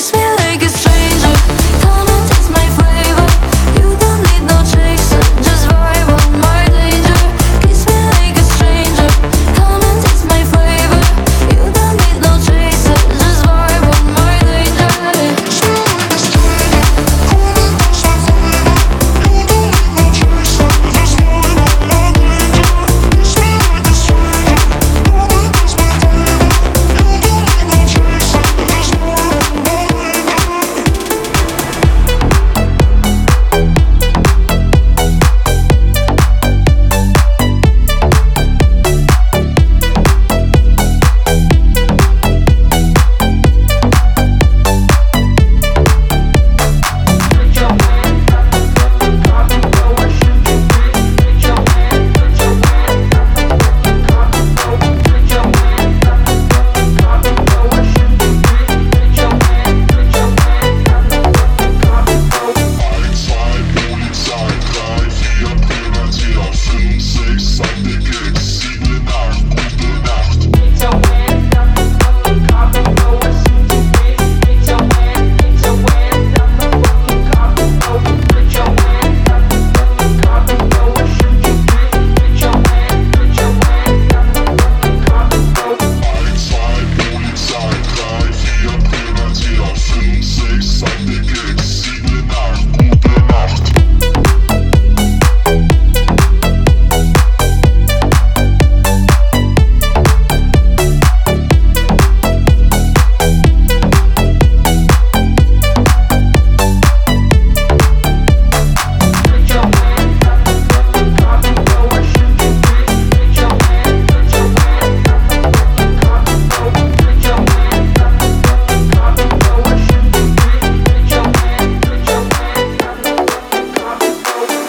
Kiss me like it's